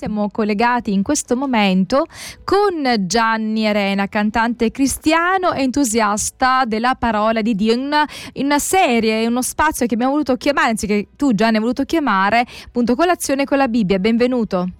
Siamo collegati in questo momento con Gianni Arena, cantante cristiano e entusiasta della parola di Dio, in una, in una serie, uno spazio che abbiamo voluto chiamare, anzi che tu Gianni hai voluto chiamare, appunto colazione con la Bibbia. Benvenuto.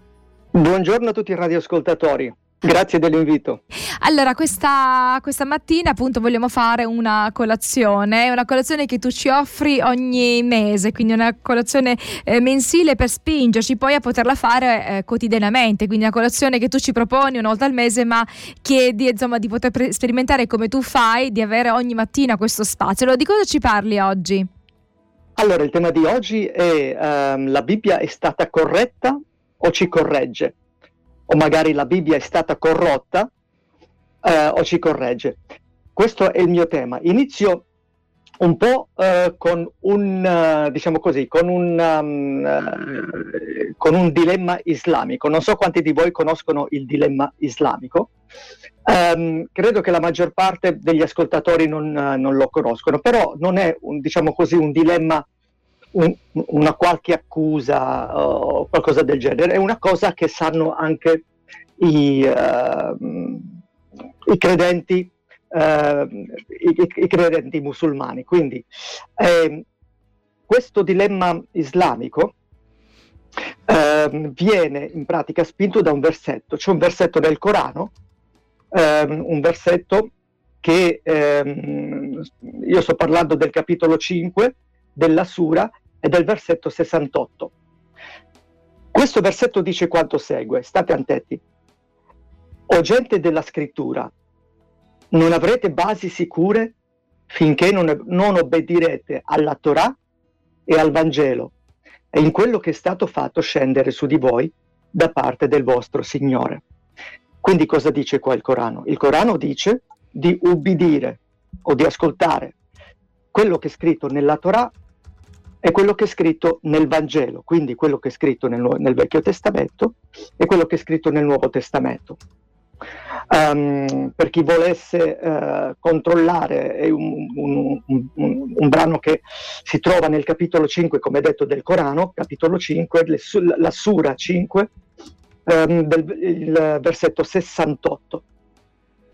Buongiorno a tutti i radioascoltatori. Grazie dell'invito. Allora, questa, questa, mattina appunto vogliamo fare una colazione, una colazione che tu ci offri ogni mese, quindi una colazione eh, mensile per spingerci poi a poterla fare eh, quotidianamente, quindi una colazione che tu ci proponi una volta al mese, ma chiedi insomma di poter pre- sperimentare come tu fai, di avere ogni mattina questo spazio. Allora, di cosa ci parli oggi? Allora, il tema di oggi è um, la Bibbia è stata corretta o ci corregge? O magari la Bibbia è stata corrotta eh, o ci corregge. Questo è il mio tema. Inizio un po' eh, con, un, uh, diciamo così, con, un, um, uh, con un dilemma islamico. Non so quanti di voi conoscono il dilemma islamico. Um, credo che la maggior parte degli ascoltatori non, uh, non lo conoscono, però non è un, diciamo così, un dilemma un, una qualche accusa o qualcosa del genere, è una cosa che sanno anche i, uh, i credenti, uh, i, i, credenti musulmani. Quindi eh, questo dilemma islamico eh, viene in pratica spinto da un versetto, c'è un versetto del Corano, eh, un versetto che ehm, io sto parlando del capitolo 5 della Sura e del versetto 68. Questo versetto dice quanto segue, state attenti. O gente della scrittura, non avrete basi sicure finché non, non obbedirete alla Torah e al Vangelo e in quello che è stato fatto scendere su di voi da parte del vostro Signore. Quindi cosa dice qua il Corano? Il Corano dice di ubbidire o di ascoltare quello che è scritto nella Torah è quello che è scritto nel Vangelo, quindi quello che è scritto nel, nel Vecchio Testamento e quello che è scritto nel Nuovo Testamento. Um, per chi volesse uh, controllare, è un, un, un, un, brano che si trova nel capitolo 5, come detto, del Corano, capitolo 5, le, la Sura 5, um, del, il versetto 68.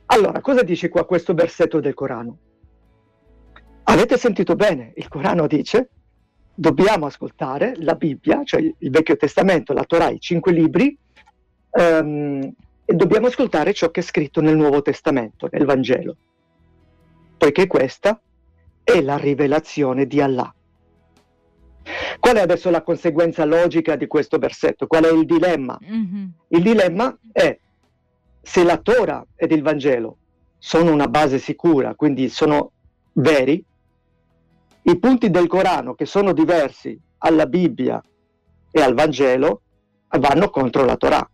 Allora, cosa dice qua questo versetto del Corano? Avete sentito bene? Il Corano dice dobbiamo ascoltare la Bibbia, cioè il Vecchio Testamento, la Torah, i cinque libri, ehm, e dobbiamo ascoltare ciò che è scritto nel Nuovo Testamento, nel Vangelo, poiché questa è la rivelazione di Allah. Qual è adesso la conseguenza logica di questo versetto? Qual è il dilemma? Mm-hmm. Il dilemma è se la Torah ed il Vangelo sono una base sicura, quindi sono veri, i punti del Corano che sono diversi alla Bibbia e al Vangelo vanno contro la Torah.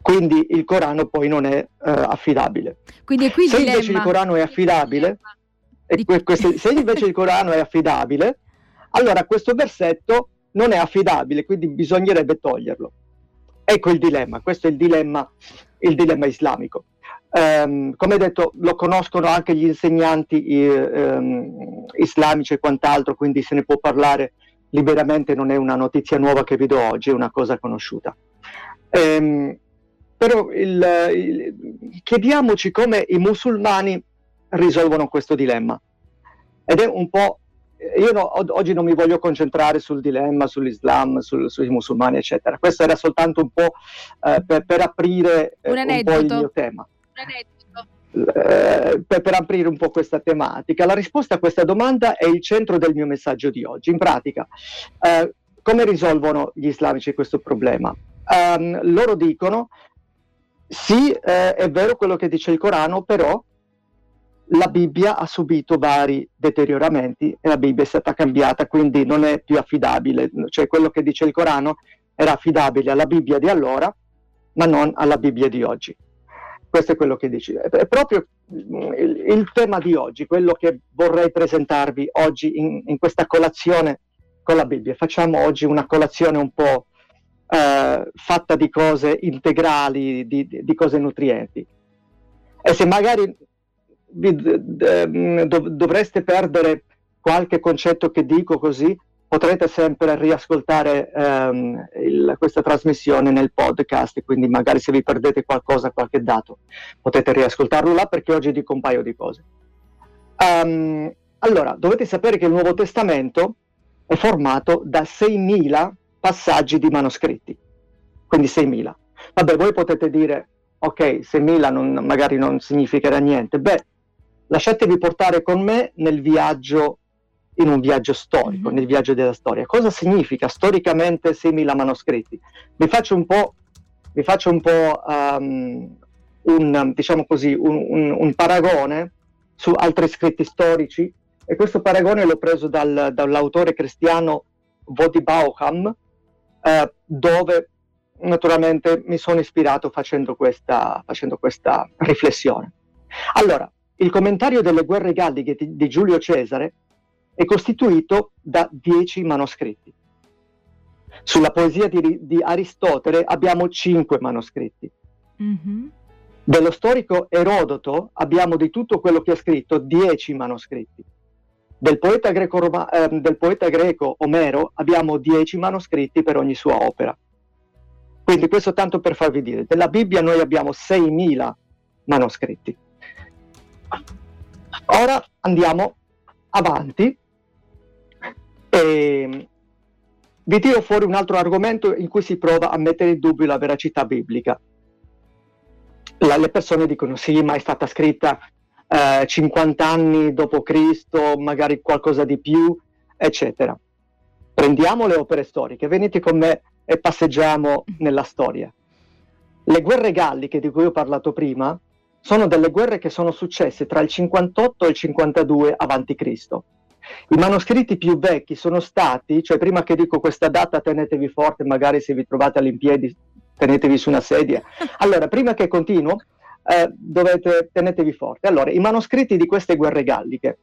Quindi il Corano poi non è uh, affidabile. Quindi qui se invece il Corano è affidabile, di... questo, se invece il Corano è affidabile, allora questo versetto non è affidabile, quindi bisognerebbe toglierlo. Ecco il dilemma, questo è il dilemma, il dilemma islamico. Um, come detto, lo conoscono anche gli insegnanti um, islamici e quant'altro, quindi se ne può parlare liberamente, non è una notizia nuova che vi do oggi, è una cosa conosciuta. Um, però il, il, chiediamoci come i musulmani risolvono questo dilemma. Ed è un po'... Io no, oggi non mi voglio concentrare sul dilemma, sull'Islam, sul, sui musulmani, eccetera. Questo era soltanto un po' eh, per, per, aprire eh, un, un po' il mio tema. Eh, per, per, aprire un po' questa tematica. La risposta a questa domanda è il centro del mio messaggio di oggi. In pratica, eh, come risolvono gli islamici questo problema? Um, loro dicono, sì, eh, è vero quello che dice il Corano, però la Bibbia ha subito vari deterioramenti e la Bibbia è stata cambiata, quindi non è più affidabile. Cioè quello che dice il Corano era affidabile alla Bibbia di allora, ma non alla Bibbia di oggi. Questo è quello che dici. È proprio il, il, tema di oggi, quello che vorrei presentarvi oggi in, in, questa colazione con la Bibbia. Facciamo oggi una colazione un po' eh, fatta di cose integrali, di, di, cose nutrienti. E se magari vi, dov, dovreste perdere qualche concetto che dico così, potrete sempre riascoltare ehm, il, questa trasmissione nel podcast, quindi magari se vi perdete qualcosa, qualche dato, potete riascoltarlo là perché oggi dico un paio di cose. Um, allora, dovete sapere che il Nuovo Testamento è formato da 6.000 passaggi di manoscritti, quindi 6.000. Vabbè, voi potete dire, ok, 6.000 non, magari non significherà niente. Beh, lasciatevi portare con me nel viaggio in un viaggio storico, mm-hmm. nel viaggio della storia. Cosa significa storicamente 6.000 manoscritti? Vi faccio un po', vi faccio un, po um, un, diciamo così, un, un, un, paragone su altri scritti storici e questo paragone l'ho preso dal, dall'autore cristiano Vodi Bauham, eh, dove naturalmente mi sono ispirato facendo questa, facendo questa riflessione. Allora, il commentario delle guerre galliche di, di Giulio Cesare è costituito da dieci manoscritti. Sulla poesia di, di Aristotele abbiamo cinque manoscritti. Mm-hmm. Dello storico Erodoto abbiamo di tutto quello che ha scritto dieci manoscritti. Del poeta, greco, eh, del poeta greco Omero abbiamo dieci manoscritti per ogni sua opera. Quindi questo tanto per farvi dire. Della Bibbia noi abbiamo 6.000 manoscritti. Ora andiamo avanti e vi tiro fuori un altro argomento in cui si prova a mettere in dubbio la veracità biblica. La, le persone dicono sì, ma è stata scritta eh, 50 anni dopo Cristo, magari qualcosa di più, eccetera. Prendiamo le opere storiche, venite con me e passeggiamo nella storia. Le guerre galliche di cui ho parlato prima sono delle guerre che sono successe tra il 58 e il 52 a.C. I manoscritti più vecchi sono stati, cioè prima che dico questa data tenetevi forte, magari se vi trovate all'impiedi tenetevi su una sedia. Allora, prima che continuo, eh, dovete tenetevi forte. Allora, i manoscritti di queste guerre galliche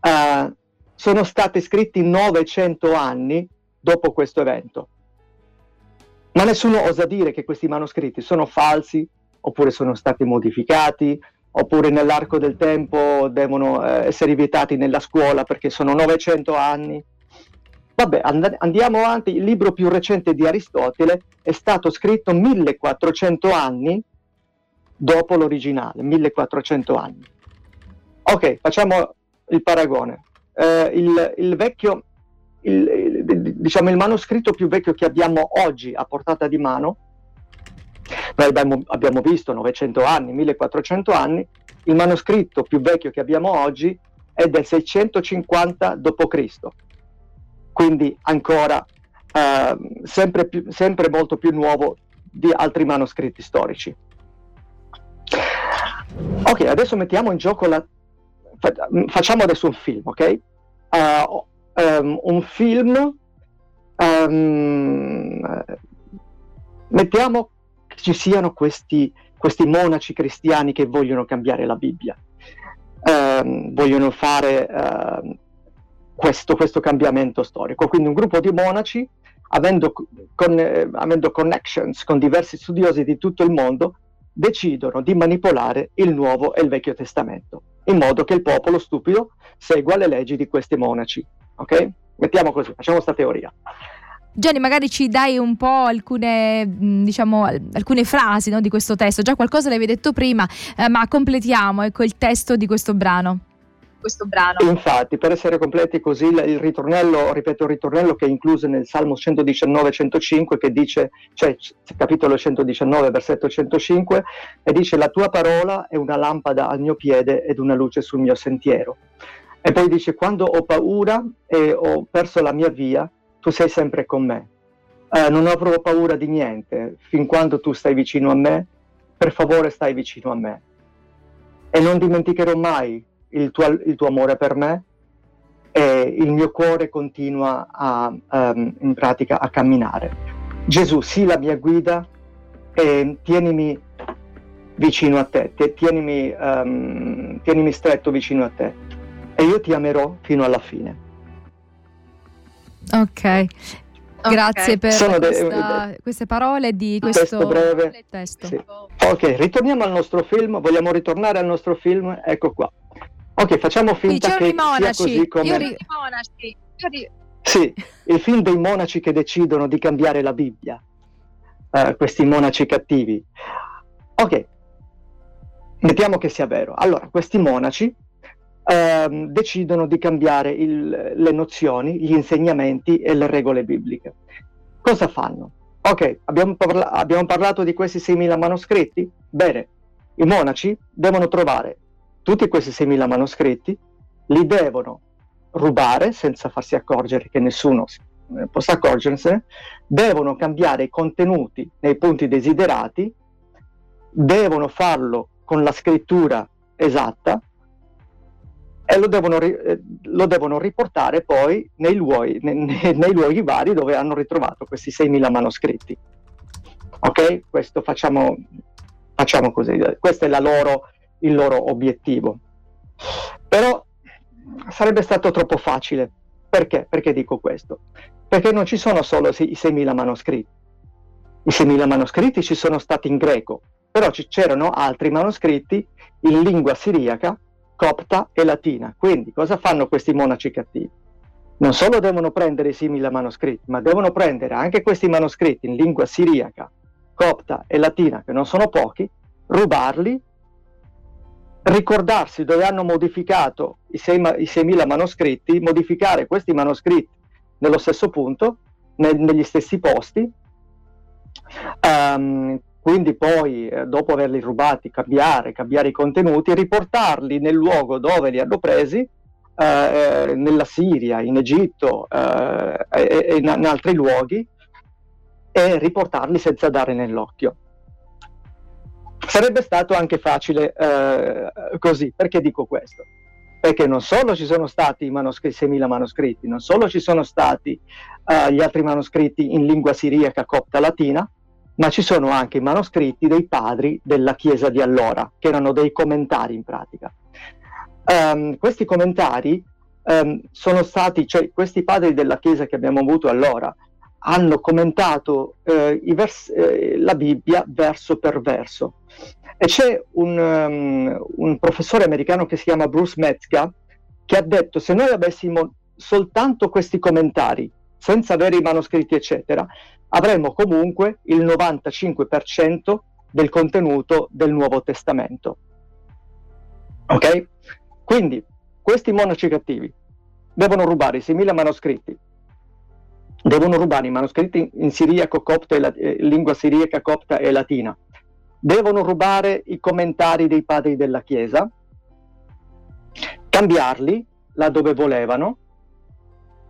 eh, sono stati scritti 900 anni dopo questo evento. Ma nessuno osa dire che questi manoscritti sono falsi oppure sono stati modificati oppure nell'arco del tempo devono eh, essere vietati nella scuola perché sono 900 anni. Vabbè, and- andiamo avanti. Il libro più recente di Aristotele è stato scritto 1400 anni dopo l'originale, 1400 anni. Ok, facciamo il paragone. Eh, il, il, vecchio, il, il, diciamo il manoscritto più vecchio che abbiamo oggi a portata di mano abbiamo, abbiamo visto 900 anni, 1400 anni, il manoscritto più vecchio che abbiamo oggi è del 650 d.C., quindi ancora eh, sempre, più, sempre molto più nuovo di altri manoscritti storici. Ok, adesso mettiamo in gioco la... Facciamo adesso un film, ok? Uh, um, un film... Um, mettiamo ci siano questi, questi monaci cristiani che vogliono cambiare la Bibbia, eh, vogliono fare eh, questo, questo, cambiamento storico. Quindi un gruppo di monaci, avendo, con, eh, avendo connections con diversi studiosi di tutto il mondo, decidono di manipolare il Nuovo e il Vecchio Testamento, in modo che il popolo stupido segua le leggi di questi monaci. Ok? Mettiamo così, facciamo questa teoria. Gianni, magari ci dai un po' alcune, diciamo, alcune frasi no, di questo testo. Già qualcosa l'avevi detto prima, eh, ma completiamo ecco, il testo di questo brano. Questo brano. Infatti, per essere completi così, il ritornello, ripeto, il ritornello che è incluso nel Salmo 119-105 che dice, cioè capitolo 119, versetto 105, e dice la tua parola è una lampada al mio piede ed una luce sul mio sentiero. E poi dice quando ho paura e ho perso la mia via, tu sei sempre con me. Eh, non avrò paura di niente, fin quando tu stai vicino a me, per favore stai vicino a me. E non dimenticherò mai il tuo, il tuo amore per me e il mio cuore continua a, um, in pratica a camminare. Gesù, sii la mia guida e tienimi vicino a te, tienimi, um, tienimi stretto vicino a te e io ti amerò fino alla fine. Ok. Grazie okay. per questa, de- queste parole di questo breve testo. Sì. Ok, ritorniamo al nostro film. Vogliamo ritornare al nostro film? Ecco qua. Ok, facciamo finta che monaci. sia così come... Ri- ri- Sì, il film dei monaci che decidono di cambiare la Bibbia, uh, questi monaci cattivi. Ok, mettiamo che sia vero. Allora, questi monaci uh, decidono di cambiare il, le nozioni, gli insegnamenti e le regole bibliche. Cosa fanno? Ok, abbiamo, parla- abbiamo parlato di questi 6.000 manoscritti? Bene, i monaci devono trovare tutti questi 6.000 manoscritti, li devono rubare senza farsi accorgere che nessuno eh, possa accorgersene, devono cambiare i contenuti nei punti desiderati, devono farlo con la scrittura esatta e lo devono, eh, lo devono riportare poi nei luoghi, nei, nei luoghi, vari dove hanno ritrovato questi 6.000 manoscritti. Ok? Questo facciamo, facciamo così, questo è loro, il loro obiettivo. Però sarebbe stato troppo facile. Perché? Perché dico questo? Perché non ci sono solo i 6.000 manoscritti. I 6.000 manoscritti ci sono stati in greco, però c'erano altri manoscritti in lingua siriaca, copta e latina. Quindi cosa fanno questi monaci cattivi? Non solo devono prendere i 6.000 manoscritti, ma devono prendere anche questi manoscritti in lingua siriaca, copta e latina, che non sono pochi, rubarli ricordarsi dove hanno modificato i, 6, i 6.000 manoscritti, modificare questi manoscritti nello stesso punto, nel, negli stessi posti, um, quindi poi eh, dopo averli rubati cambiare, cambiare i contenuti, riportarli nel luogo dove li hanno presi, eh, eh nella Siria, in Egitto eh, e in, in altri luoghi, e riportarli senza dare nell'occhio. Sarebbe stato anche facile eh, così, perché dico questo? Perché non solo ci sono stati i manoscritti, 6.000 manoscritti, non solo ci sono stati gli altri manoscritti in lingua siriaca copta latina, ma ci sono anche i manoscritti dei padri della Chiesa di allora, che erano dei commentari in pratica. Um, questi commentari um, sono stati, cioè questi padri della Chiesa che abbiamo avuto allora, hanno commentato eh, vers- eh, la Bibbia verso per verso. E c'è un, um, un, professore americano che si chiama Bruce Metzger che ha detto se noi avessimo soltanto questi commentari, senza avere i manoscritti, eccetera, avremmo comunque il 95% del contenuto del Nuovo Testamento. Ok? Quindi questi monaci cattivi devono rubare i 6.000 manoscritti devono rubare i manoscritti in siriaco, copta e la, eh, lingua siriaca, copta e latina, devono rubare i commentari dei padri della Chiesa, cambiarli laddove volevano,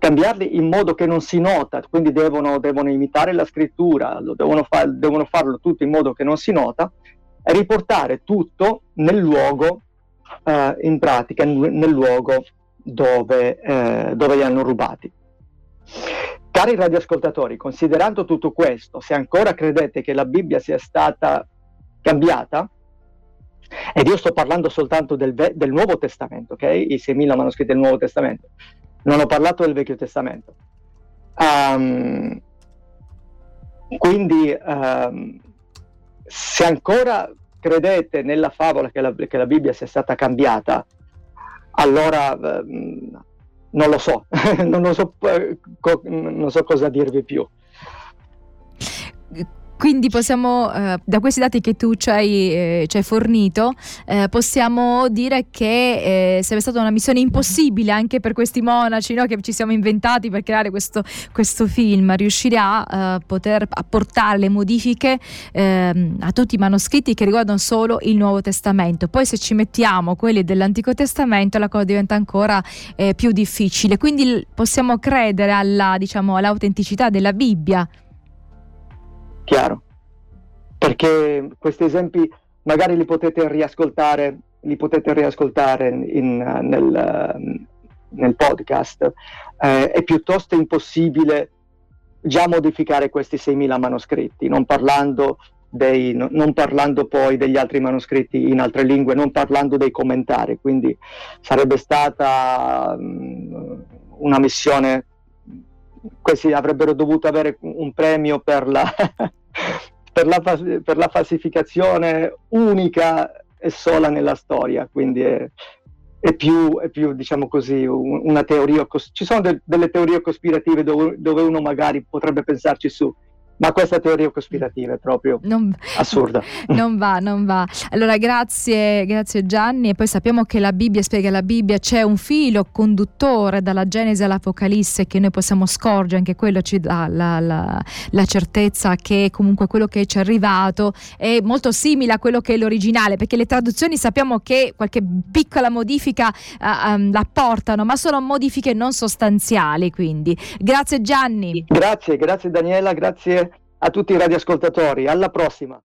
cambiarli in modo che non si nota, quindi devono, devono imitare la scrittura, devono, fa- devono, farlo tutto in modo che non si nota, e riportare tutto nel luogo, eh, in pratica, nel luogo dove, eh, dove li hanno rubati. Cari radioascoltatori, considerando tutto questo, se ancora credete che la Bibbia sia stata cambiata, ed io sto parlando soltanto del, del Nuovo Testamento, ok? I 6.000 manoscritti del Nuovo Testamento, non ho parlato del Vecchio Testamento. Um, quindi, um, se ancora credete nella favola che la, che la, Bibbia sia stata cambiata, allora um, non lo so, non, lo so eh, co- non so cosa dirvi più. Quindi possiamo, eh, da questi dati che tu ci hai, eh, ci hai fornito, eh, possiamo dire che eh, sarebbe stata una missione impossibile anche per questi monaci no, che ci siamo inventati per creare questo, questo film, riuscire a eh, poter apportare le modifiche ehm, a tutti i manoscritti che riguardano solo il Nuovo Testamento. Poi se ci mettiamo quelli dell'Antico Testamento la cosa diventa ancora eh, più difficile. Quindi possiamo credere alla, diciamo, all'autenticità della Bibbia chiaro. Perché questi esempi magari li potete riascoltare, li potete riascoltare in, nel, nel, podcast. Eh, è piuttosto impossibile già modificare questi 6.000 manoscritti, non parlando, dei, non parlando poi degli altri manoscritti in altre lingue, non parlando dei commentari. Quindi sarebbe stata um, una missione questi avrebbero dovuto avere un premio per la, per la, per la falsificazione unica e sola nella storia, quindi è, è più, è più diciamo così, una teoria, ci sono de- delle teorie cospirative dove, dove uno magari potrebbe pensarci su, ma questa teoria cospirativa è proprio non, assurda. Non va, non va. Allora grazie, grazie Gianni e poi sappiamo che la Bibbia spiega la Bibbia, c'è un filo conduttore dalla Genesi all'Apocalisse che noi possiamo scorgere, anche quello ci dà la, la, la certezza che comunque quello che ci è arrivato è molto simile a quello che è l'originale, perché le traduzioni sappiamo che qualche piccola modifica uh, um, l'apportano, ma sono modifiche non sostanziali, quindi grazie Gianni. Grazie, grazie Daniela, grazie a tutti i radioascoltatori. Alla prossima.